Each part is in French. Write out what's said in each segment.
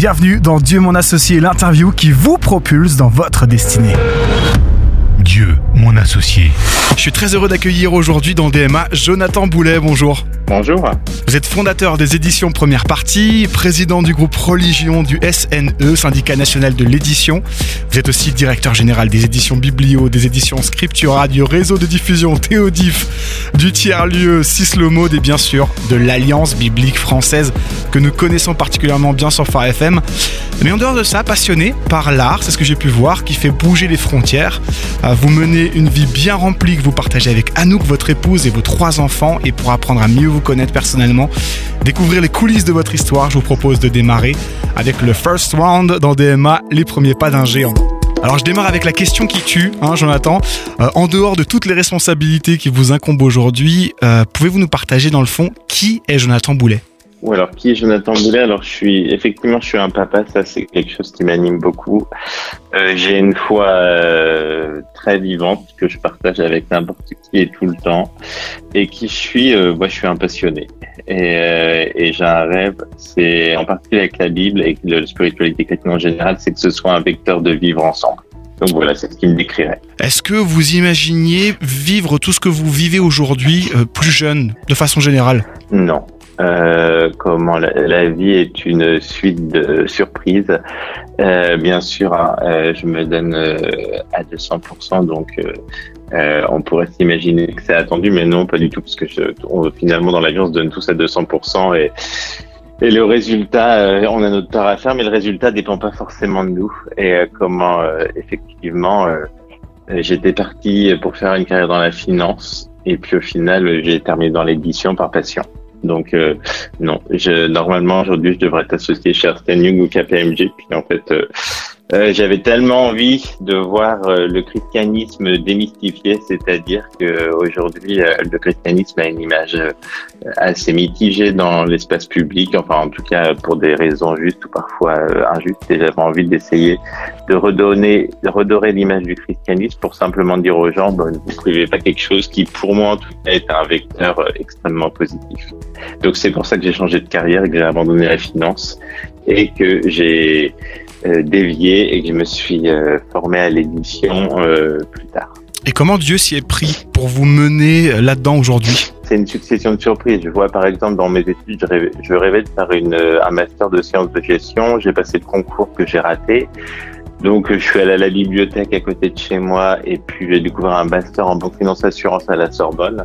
Bienvenue dans Dieu mon associé, l'interview qui vous propulse dans votre destinée. Dieu, mon associé. Je suis très heureux d'accueillir aujourd'hui dans DMA Jonathan Boulet. Bonjour. Bonjour. Vous êtes fondateur des éditions Première Partie, président du groupe Religion du SNE, syndicat national de l'édition. Vous êtes aussi directeur général des éditions Biblio, des éditions Scriptura, du réseau de diffusion Théodif, du tiers-lieu Cislemode et bien sûr de l'Alliance biblique française que nous connaissons particulièrement bien sur Phare FM. Mais en dehors de ça, passionné par l'art, c'est ce que j'ai pu voir, qui fait bouger les frontières. Vous menez une vie bien remplie que vous partagez avec Anouk, votre épouse et vos trois enfants. Et pour apprendre à mieux vous connaître personnellement, découvrir les coulisses de votre histoire, je vous propose de démarrer avec le first round dans DMA, les premiers pas d'un géant. Alors je démarre avec la question qui tue, hein, Jonathan. Euh, en dehors de toutes les responsabilités qui vous incombent aujourd'hui, euh, pouvez-vous nous partager dans le fond qui est Jonathan Boulet? Ou alors qui est Jonathan Boulet? Alors je suis effectivement je suis un papa, ça c'est quelque chose qui m'anime beaucoup. Euh, j'ai une foi euh, très vivante que je partage avec n'importe qui et tout le temps, et qui je suis, euh, moi je suis un passionné. Et, euh, et j'ai un rêve, c'est en particulier avec la Bible et la spiritualité chrétienne en général, c'est que ce soit un vecteur de vivre ensemble. Donc voilà, c'est ce qui me décrirait. Est-ce que vous imaginiez vivre tout ce que vous vivez aujourd'hui plus jeune, de façon générale? Non, euh, comment la, vie est une suite de surprises. Euh, bien sûr, hein, euh, je me donne euh, à 200%, donc on pourrait s'imaginer que c'est attendu, mais non, pas du tout, parce que je, finalement dans l'avion, on se donne tous à 200% et et le résultat, on a notre part à faire, mais le résultat dépend pas forcément de nous. Et comment, effectivement, j'étais parti pour faire une carrière dans la finance, et puis au final, j'ai terminé dans l'édition par passion. Donc euh, non, je, normalement aujourd'hui je devrais être associé chez Ernst ou KPMG. Puis en fait, euh, euh, j'avais tellement envie de voir euh, le christianisme démystifié, c'est-à-dire que aujourd'hui euh, le christianisme a une image assez mitigée dans l'espace public, enfin en tout cas pour des raisons justes ou parfois injustes. Et j'avais envie d'essayer de redonner, de redorer l'image du christianisme pour simplement dire aux gens, bon, ne vous pas quelque chose qui pour moi en tout cas est un vecteur extrêmement positif. Donc c'est pour ça que j'ai changé de carrière que j'ai abandonné la finance et que j'ai dévié et que je me suis euh, formé à l'édition euh, plus tard. Et comment Dieu s'y est pris pour vous mener là-dedans aujourd'hui? C'est une succession de surprises. Je vois par exemple dans mes études, je rêvais, je rêvais de faire une, un master de sciences de gestion. J'ai passé le concours que j'ai raté. Donc, je suis allé à la bibliothèque à côté de chez moi et puis j'ai découvert un master en banque finance assurance à la Sorbonne.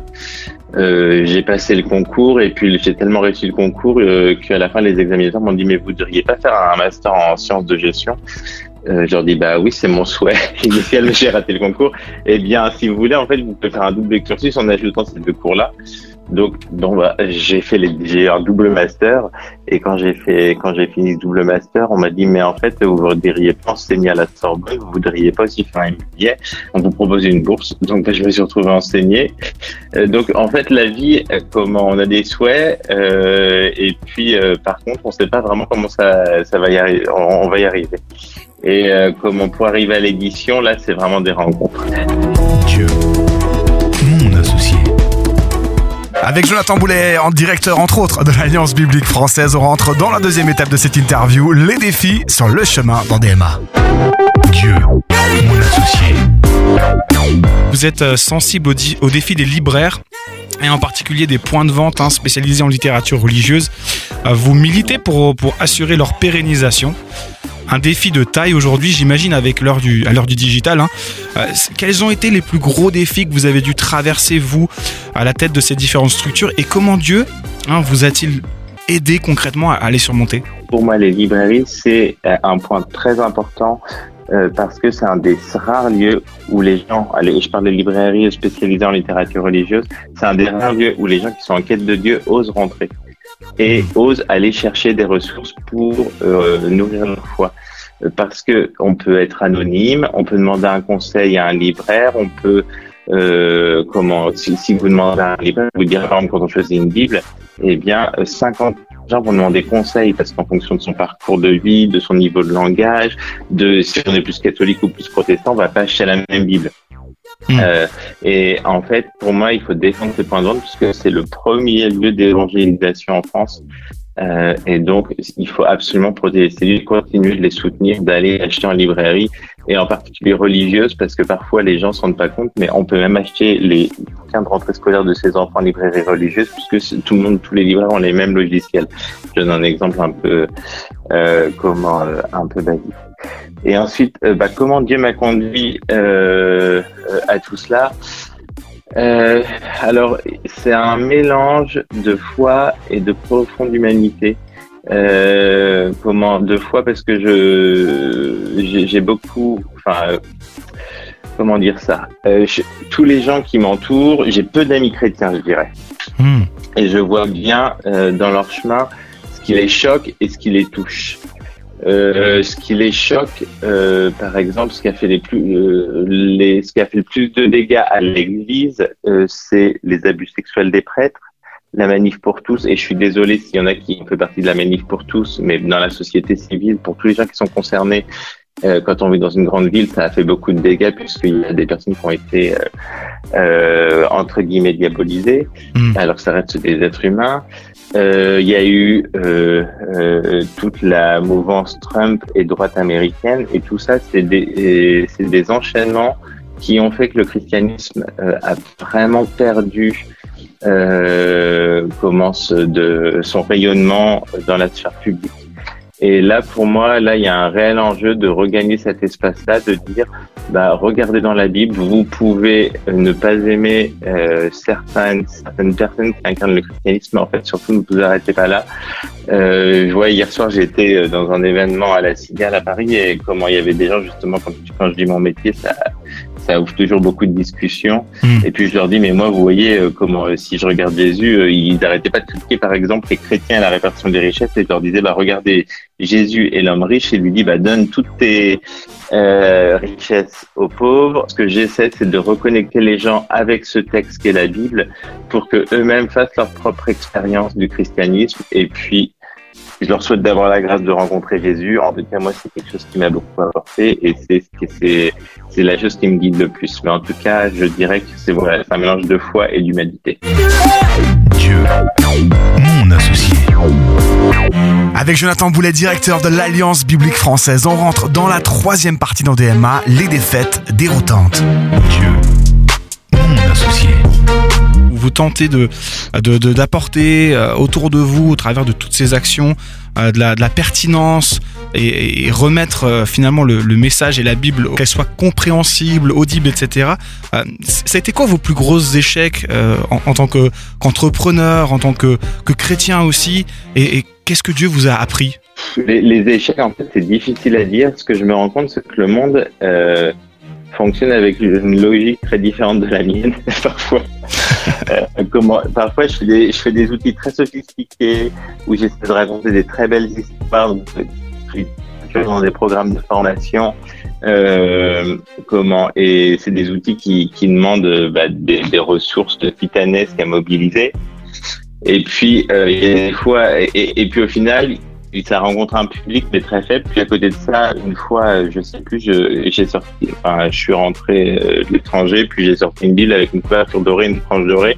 Euh, j'ai passé le concours et puis j'ai tellement réussi le concours euh, qu'à la fin les examinateurs m'ont dit mais vous devriez pas faire un master en sciences de gestion. Euh, je leur dis bah oui c'est mon souhait initial mais j'ai raté le concours. Eh bien si vous voulez en fait vous pouvez faire un double cursus en ajoutant ces deux cours là. Donc, bon, bah, j'ai fait les, j'ai un double master et quand j'ai fait, quand j'ai fini ce double master, on m'a dit mais en fait vous voudriez pas enseigner à la Sorbonne, vous voudriez pas aussi faire un billet, on vous propose une bourse. Donc bah, je me suis retrouvé enseigné. Euh, donc en fait la vie, euh, comment on a des souhaits euh, et puis euh, par contre on sait pas vraiment comment ça, ça va y arriver, on, va y arriver. Et comment pour arriver à l'édition là, c'est vraiment des rencontres. Avec Jonathan Boulet, directeur entre autres de l'Alliance biblique française, on rentre dans la deuxième étape de cette interview, les défis sur le chemin dans DMA. Dieu, mon associé. Vous êtes euh, sensible aux, défis des libraires? Et en particulier des points de vente hein, spécialisés en littérature religieuse. Euh, vous militez pour, pour assurer leur pérennisation un défi de taille aujourd'hui, j'imagine, avec l'heure du, à l'heure du digital. Hein. Euh, quels ont été les plus gros défis que vous avez dû traverser, vous, à la tête de ces différentes structures? Et comment Dieu hein, vous a-t-il aidé concrètement à, les surmonter? Pour moi, les librairies, c'est euh, un point très important euh, parce que c'est un des rares lieux où les gens, allez, je parle de librairies spécialisées en littérature religieuse, c'est un des rares lieux où les gens qui sont en quête de Dieu osent rentrer et osent aller chercher des ressources pour euh, nourrir leur foi. Euh, parce que on peut être anonyme, on peut demander un conseil à un libraire, on peut euh, comment si, si, vous demandez à un libraire, vous dire par exemple quand on choisit une Bible, eh bien 50 gens vont demander conseil parce qu'en fonction de son parcours de vie, de son niveau de langage, de si on est plus catholique ou plus protestant, on va pas acheter la même Bible. Hmm. Euh, et en fait, pour moi, il faut défendre ces points de vente puisque c'est le premier lieu d'évangélisation en France. Euh, et donc, il faut absolument protéger ces livres, continuer de les soutenir, d'aller acheter en librairie, et en particulier religieuse, parce que parfois les gens ne se rendent pas compte, mais on peut même acheter les bouquins de rentrée scolaire de ses enfants en librairie religieuse, puisque tout le monde, tous les libraires ont les mêmes logiciels. Je donne un exemple un peu, euh, comment, euh, un peu basique. Et ensuite, euh, bah, comment Dieu m'a conduit euh, à tout cela? Euh, alors, c'est un mélange de foi et de profonde humanité. Euh, comment de foi parce que je j'ai beaucoup, enfin, comment dire ça? Euh, Tous les gens qui m'entourent, j'ai peu d'amis chrétiens, je dirais, hmm. et je vois bien euh, dans leur chemin ce qui les choque et ce qui les touche. Euh, ce qui les choque, euh, par exemple, ce qui a fait les plus, euh, les, ce qui a fait le plus de dégâts à l'Église, euh, c'est les abus sexuels des prêtres, la manif pour tous. Et je suis désolé s'il y en a qui font partie de la manif pour tous, mais dans la société civile, pour tous les gens qui sont concernés, euh, quand on vit dans une grande ville, ça a fait beaucoup de dégâts puisqu'il y a des personnes qui ont été entre guillemets diabolisées, mmh. alors que ça reste des êtres humains. Euh, il y a eu euh, euh, toute la mouvance Trump et droite américaine, et tout ça, c'est des, c'est des enchaînements qui ont fait que le christianisme a vraiment perdu commence de son rayonnement dans la sphère publique. Et là, pour moi, là, il y a un réel enjeu de regagner cet espace-là, de dire, bah, regardez dans la Bible, vous pouvez ne pas aimer euh, certaines, certaines personnes qui incarnent le christianisme, mais en fait, surtout, ne vous arrêtez pas là. Euh, je vois, hier soir, j'étais euh, dans un événement à la Cigale à Paris, et comment il y avait des gens, justement, quand, quand je dis mon métier, ça, ça ouvre toujours beaucoup de discussions. Hmm. Et puis je leur dis, mais moi, vous voyez, euh, comment euh, si je regarde Jésus, euh, ils n'arrêtaient pas de critiquer, par exemple, les chrétiens à la répartition des richesses, et je leur disais, bah regardez, Jésus est l'homme riche, et lui dit, bah donne toutes tes richesses aux pauvres. Ce que j'essaie, c'est de reconnecter les gens avec ce texte qu'est la Bible, pour que eux-mêmes fassent leur propre expérience du christianisme, et puis je leur souhaite d'avoir la grâce de rencontrer Jésus. En tout cas, moi, c'est quelque chose qui m'a beaucoup apporté et c'est c'est c'est la chose qui me guide le plus. Mais en tout cas, je dirais que c'est voilà, un mélange de foi et d'humanité. Dieu, mon associé. Avec Jonathan Boulet, directeur de l'Alliance biblique française, on rentre dans la troisième partie d'DMA, les défaites déroutantes. Dieu, mon associé vous tentez d'apporter euh, autour de vous, au travers de toutes ces actions, euh, de, la, pertinence et, remettre euh, finalement le, message et la Bible, qu'elle soit compréhensible, audible, etc. ça a été quoi vos plus gros échecs en, tant qu'entrepreneur, en tant que, chrétien aussi Et, qu'est-ce que Dieu vous a appris? Les, échecs, en fait, c'est difficile à dire. Ce que je me rends compte, c'est que le monde fonctionne avec une logique très différente de la mienne parfois. Euh, comment, parfois je fais, des, je fais des outils très sophistiqués où j'essaie de raconter des très belles histoires dans des programmes de formation. Euh, comment et c'est des outils qui, qui demandent bah, des, des, ressources titanesques à mobiliser. Et puis euh, il y a des fois et, et puis au final ça rencontre un public mais très faible. Puis à côté de ça, une fois, je sais plus, j'ai sorti, enfin, je suis rentré euh, de l'étranger, puis j'ai sorti une Bible avec une couverture dorée, une frange dorée.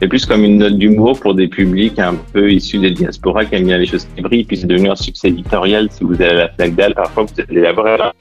C'est plus comme une note d'humour pour des publics un peu issus des diasporas qui aiment bien les choses qui brillent. Puis c'est devenu un succès éditorial. Si vous avez la flaque d'Al, parfois vous allez avoir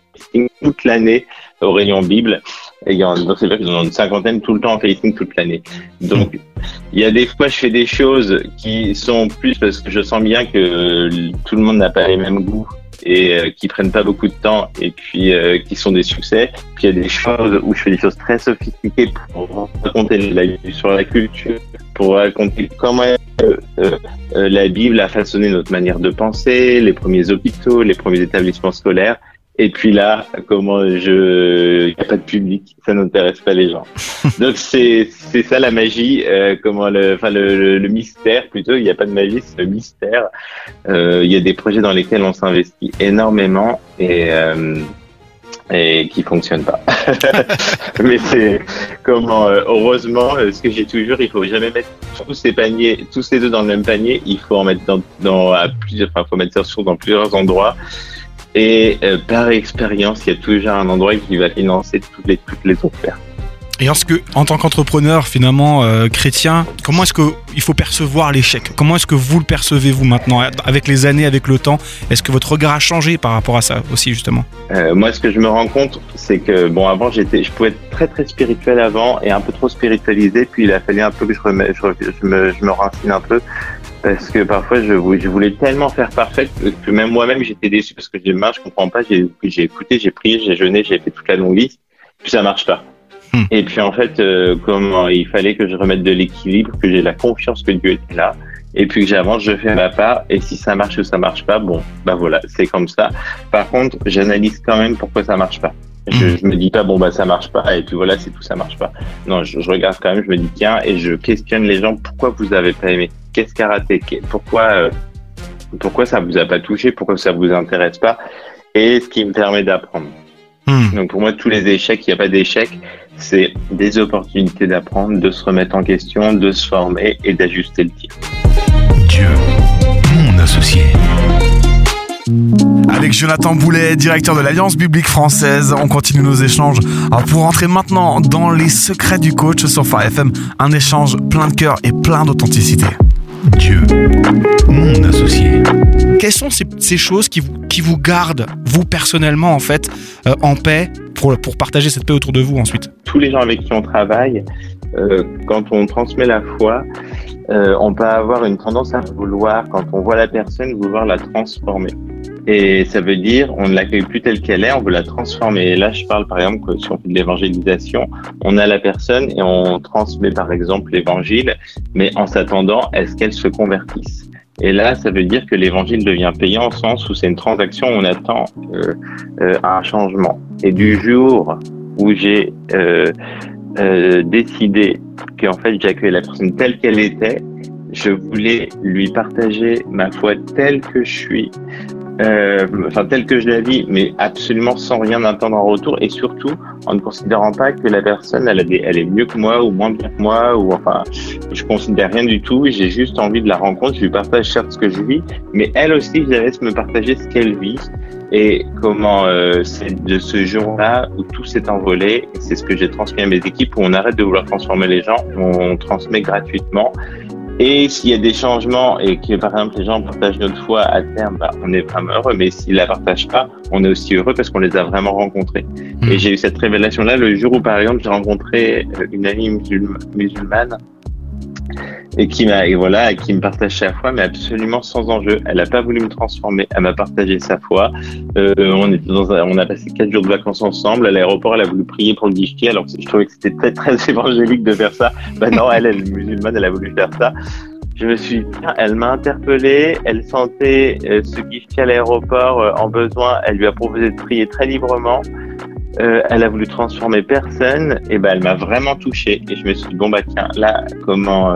toute l'année au rayon Bible. Et donc c'est vrai qu'ils en ont une cinquantaine tout le temps en facing toute l'année. Donc il y a des fois je fais des choses qui sont plus parce que je sens bien que tout le monde n'a pas les mêmes goûts et euh, qui prennent pas beaucoup de temps et puis euh, qui sont des succès. Puis il y a des choses où je fais des choses très sophistiquées pour raconter la sur la culture, pour raconter comment euh, la Bible a façonné notre manière de penser, les premiers hôpitaux, les premiers établissements scolaires. Et puis là, comment je, il n'y a pas de public, ça n'intéresse pas les gens. Donc c'est c'est ça la magie, euh, comment le, enfin le, le, mystère plutôt. Il n'y a pas de magie, c'est le mystère. Euh, il y a des projets dans lesquels on s'investit énormément et euh, et qui fonctionnent pas. Mais c'est comment euh, heureusement, euh, ce que j'ai toujours, il faut jamais mettre tous ces paniers, tous ces œufs dans le même panier. Il faut en mettre dans, dans à plusieurs, enfin faut mettre ça dans plusieurs endroits. Et euh, par expérience, il y a toujours un endroit qui va financer toutes les, toutes les autres Et que, en tant qu'entrepreneur finalement euh, chrétien, comment est-ce que il faut percevoir l'échec? Comment est-ce que vous le percevez vous maintenant, avec les années, avec le temps? Est-ce que votre regard a changé par rapport à ça aussi justement? Euh, Moi, ce que je me rends compte, c'est que bon, avant j'étais, je pouvais être très très spirituel avant et un peu trop spiritualisé, puis il a fallu un peu que je, remets, je, je me, je me un peu parce que parfois je, je voulais tellement faire parfait que même moi-même j'étais déçu parce que j'ai marre, je comprends pas, j'ai écouté, j'ai prié, j'ai jeûné, j'ai fait toute la longue liste, puis ça marche pas. Hmm. Et puis en fait, euh, comment il fallait que je remette de l'équilibre, que j'ai la confiance que Dieu était là, et puis que j'avance, je fais ma part, et si ça marche ou ça marche pas, bon, bah voilà, c'est comme ça. Par contre, j'analyse quand même pourquoi ça marche pas. Je, hmm. je, me dis pas bon bah ça marche pas et puis voilà c'est tout ça marche pas. Non, je, je, regarde quand même, je me dis tiens et je questionne les gens pourquoi vous avez pas aimé, qu'est-ce qui a raté, pourquoi euh, pourquoi ça vous a pas touché, pourquoi ça vous intéresse pas et ce qui me permet d'apprendre. Hmm. Donc pour moi tous les échecs, il n'y a pas d'échecs, c'est des opportunités d'apprendre, de se remettre en question, de se former et d'ajuster le tir. Dieu, mon associé. Avec Jonathan Boulet, directeur de l'Alliance biblique française, on continue nos échanges pour entrer maintenant dans les secrets du coach sur FM, un échange plein de cœur et plein d'authenticité. Dieu, mon associé. Quelles sont ces, choses qui vous, qui vous gardent, vous personnellement, en fait, euh, en paix pour, partager cette paix autour de vous ensuite? Tous les gens avec qui on travaille, euh, quand on transmet la foi, euh, on peut avoir une tendance à vouloir, quand on voit la personne, vouloir la transformer. Et ça veut dire, on ne l'accueille plus telle qu'elle est, on veut la transformer. Et là, je parle par exemple que si on fait de l'évangélisation, on a la personne et on transmet par exemple l'évangile, mais en s'attendant à ce qu'elle se convertisse. Et là, ça veut dire que l'évangile devient payant au sens où c'est une transaction on attend euh, euh, un changement. Et du jour où j'ai euh, euh décidé qu'en fait j'accueille la personne telle qu'elle était, je voulais lui partager ma foi telle que je suis, euh, enfin telle que je la vis, mais absolument sans rien attendre en retour, et surtout en ne considérant pas que la personne elle, a des, elle est mieux que moi ou moins bien que moi, ou enfin je considère rien du tout. J'ai juste envie de la rencontre, je lui partage certes ce que je vis, mais elle aussi je la laisse me partager ce qu'elle vit et comment euh, c'est de ce jour-là où tout s'est envolé. C'est ce que j'ai transmis à mes équipes où on arrête de vouloir transformer les gens, on transmet gratuitement et s'il y a des changements et que, par exemple, les gens partagent notre foi à terme, bah, on est vraiment heureux. Mais s'ils la partagent pas, on est aussi heureux parce qu'on les a vraiment rencontrés. Et hmm. j'ai eu cette révélation-là le jour où, par exemple, j'ai rencontré euh, une amie musulmane et qui m'a voilà qui me partage sa foi mais absolument sans enjeu. Elle a pas voulu me transformer elle m'a partagé sa foi. Euh, on était dans on a passé quatre jours de vacances ensemble. À l'aéroport elle a voulu prier pour le guichetier alors je trouvais que c'était très très évangélique de faire ça. Ben non elle elle est musulmane elle a voulu faire ça. Je me suis dit, elle m'a interpellé, elle sentait euh, ce guichetier à l'aéroport euh, en besoin, elle lui a proposé de prier très librement. Euh, elle a voulu transformer personne, et ben elle m'a vraiment touché. Et je me suis dit bon bah tiens là comment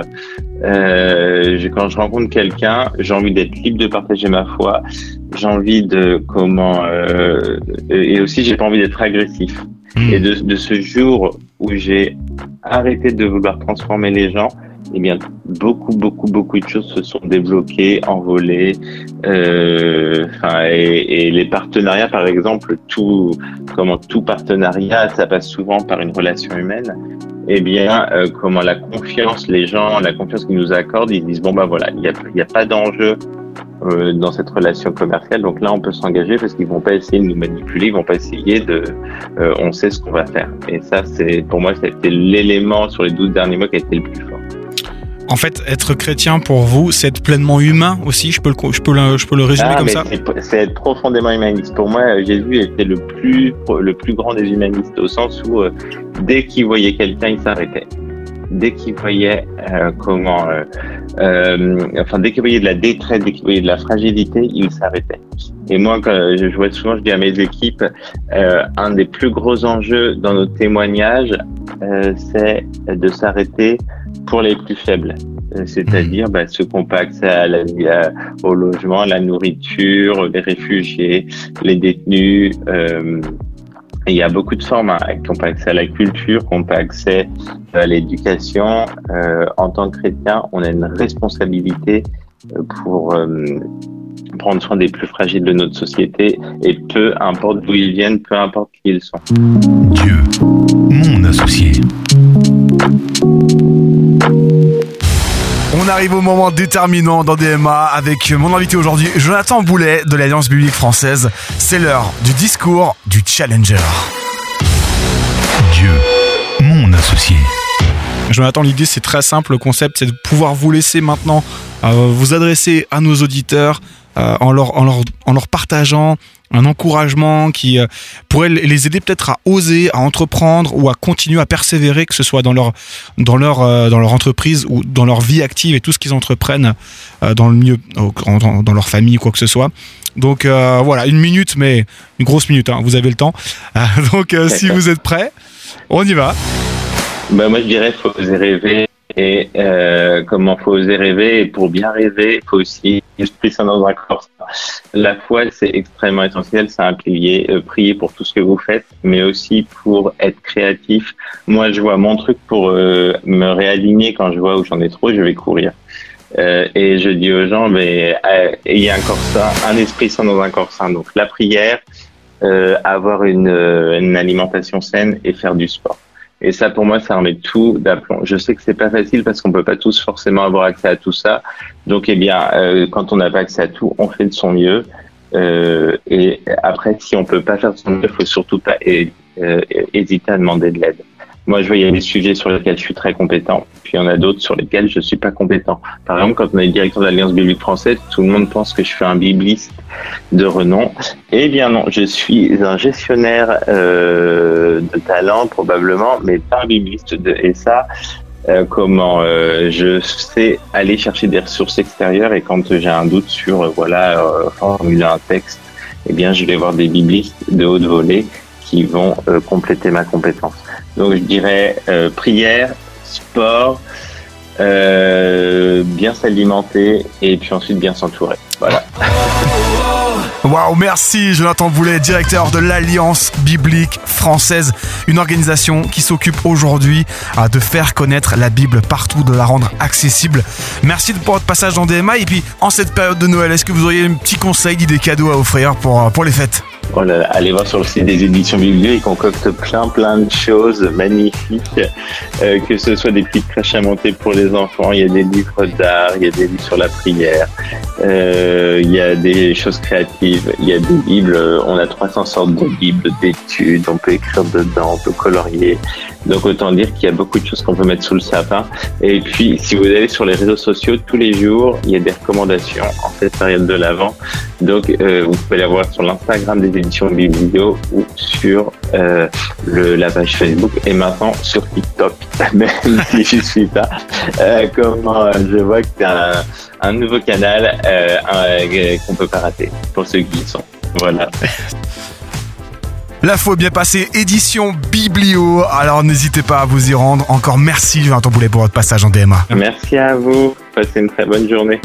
euh, quand je rencontre quelqu'un, j'ai envie d'être libre de partager ma foi. J'ai envie de comment euh, et aussi j'ai pas envie d'être agressif. Hmm. Et de, de ce jour où j'ai arrêté de vouloir transformer les gens, eh bien, beaucoup, beaucoup, beaucoup de choses se sont débloquées, envolées. Euh, et, et, les partenariats, par exemple, tout, comment tout partenariat, ça passe souvent par une relation humaine. Eh bien, euh, comment la confiance, les gens, la confiance qu'ils nous accordent, ils disent bon bah voilà, il n'y a, y a pas d'enjeu euh, dans cette relation commerciale. Donc là, on peut s'engager parce qu'ils vont pas essayer de nous manipuler, ils vont pas essayer de. Euh, on sait ce qu'on va faire. Et ça, c'est pour moi, ça a été l'élément sur les 12 derniers mois qui a été le plus fort. En fait, être chrétien pour vous, c'est être pleinement humain aussi. Je peux le, je peux le, je peux le résumer ah, comme ça. C'est être profondément humaniste. Pour moi, Jésus était le plus, le plus grand des humanistes au sens où euh, dès qu'il voyait quelqu'un, il s'arrêtait. Dès qu'il voyait euh, comment, euh, euh, enfin dès qu'il voyait de la détresse, dès qu'il voyait de la fragilité, il s'arrêtait. Et moi, quand je vois souvent, je dis à mes équipes, un des plus gros enjeux dans nos témoignages, c'est de s'arrêter pour les plus faibles, euh, c'est-à-dire bah, ceux qui n'ont pas accès à la, au logement, à la nourriture, les réfugiés, les détenus. Euh, il y a beaucoup de formes hein, qui n'ont pas accès à la culture, qui n'ont pas accès à l'éducation. Euh, en tant que chrétien, on a une responsabilité pour prendre soin des plus fragiles de notre société et peu importe d'où ils viennent, peu importe qui ils sont. Dieu, mon associé. On arrive au moment déterminant dans DMA avec mon invité aujourd'hui, Jonathan Boulet de l'Alliance biblique française. C'est l'heure du discours du Challenger. Dieu, mon associé. Jonathan, l'idée c'est très simple, le concept c'est de pouvoir vous laisser maintenant euh, vous adresser à nos auditeurs euh, en, leur, en, leur, en leur partageant un encouragement qui euh, pourrait les aider peut-être à oser, à entreprendre ou à continuer à persévérer, que ce soit dans leur, dans leur, euh, dans leur entreprise ou dans leur vie active et tout ce qu'ils entreprennent euh, dans le milieu, dans, leur famille, quoi que ce soit. Donc voilà, une minute, mais une grosse minute, hein, vous avez le temps. Donc si vous êtes prêts, on y va. Bah, moi, je dirais faut oser rêver. Et euh, comment faut oser rêver Et pour bien rêver, faut aussi esprit saint dans un corps. La foi, c'est extrêmement essentiel. C'est un pilier. Euh, prier pour tout ce que vous faites, mais aussi pour être créatif. Moi, je vois mon truc pour euh, me réaligner quand je vois où j'en ai trop, je vais courir. Euh, et je dis aux gens, mais euh, ayez un corps sain, un esprit sain dans un corps sain. Donc la prière, euh, avoir une, euh, une alimentation saine et faire du sport. Et ça, pour moi, ça remet tout d'aplomb. Je sais que c'est pas facile parce qu'on peut pas tous forcément avoir accès à tout ça. Donc, eh bien, euh, quand on n'a pas accès à tout, on fait de son mieux. Euh, et après, si on peut pas faire de son mieux, faut surtout pas euh, hésiter à demander de l'aide. Moi, je vois, il y a des sujets sur lesquels je suis très compétent, puis il y en a d'autres sur lesquels je suis pas compétent. Par exemple, quand on est directeur de l'Alliance biblique française, tout le monde pense que je suis un bibliste de renom. Eh bien non, je suis un gestionnaire euh, de talent probablement, mais pas un bibliste. De, et ça, euh, comment euh, je sais aller chercher des ressources extérieures et quand j'ai un doute sur euh, voilà euh, formuler un texte, eh bien je vais voir des biblistes de haute volée qui vont euh, compléter ma compétence. Donc je dirais euh, prière, sport, euh, bien s'alimenter et puis ensuite bien s'entourer. Voilà. Waouh, merci Jonathan Boulet, directeur de l'Alliance biblique française, une organisation qui s'occupe aujourd'hui euh, de faire connaître la Bible partout, de la rendre accessible. Merci pour votre passage dans DMA et puis en cette période de Noël, est-ce que vous auriez un petit conseil, des cadeaux à offrir pour les fêtes? Oh là là, allez voir sur le site des éditions bibliques, ils concoctent plein plein de choses magnifiques, euh, que ce soit des petites crèches à monter pour les enfants, il y a des livres d'art, il y a des livres sur la prière, euh, il y a des choses créatives, il y a des bibles, on a 300 sortes de bibles, d'études, on peut écrire dedans, on peut colorier, donc autant dire qu'il y a beaucoup de choses qu'on peut mettre sous le sapin. Et puis si vous allez sur les réseaux sociaux, tous les jours, il y a des recommandations en cette période de l'Avent, donc euh, vous pouvez les voir sur l'Instagram des éditions Biblio ou sur euh, la page Facebook et maintenant sur TikTok, même si je suis pas. Euh, comment je vois que c'est un, nouveau canal un- qu'on peut pas rater pour ceux qui y sont. Voilà. L'info est bien passée, édition Biblio, alors n'hésitez pas à vous y rendre. Encore merci Jonathan Boulet pour votre passage en DMA. Merci à vous. Passez une très bonne journée.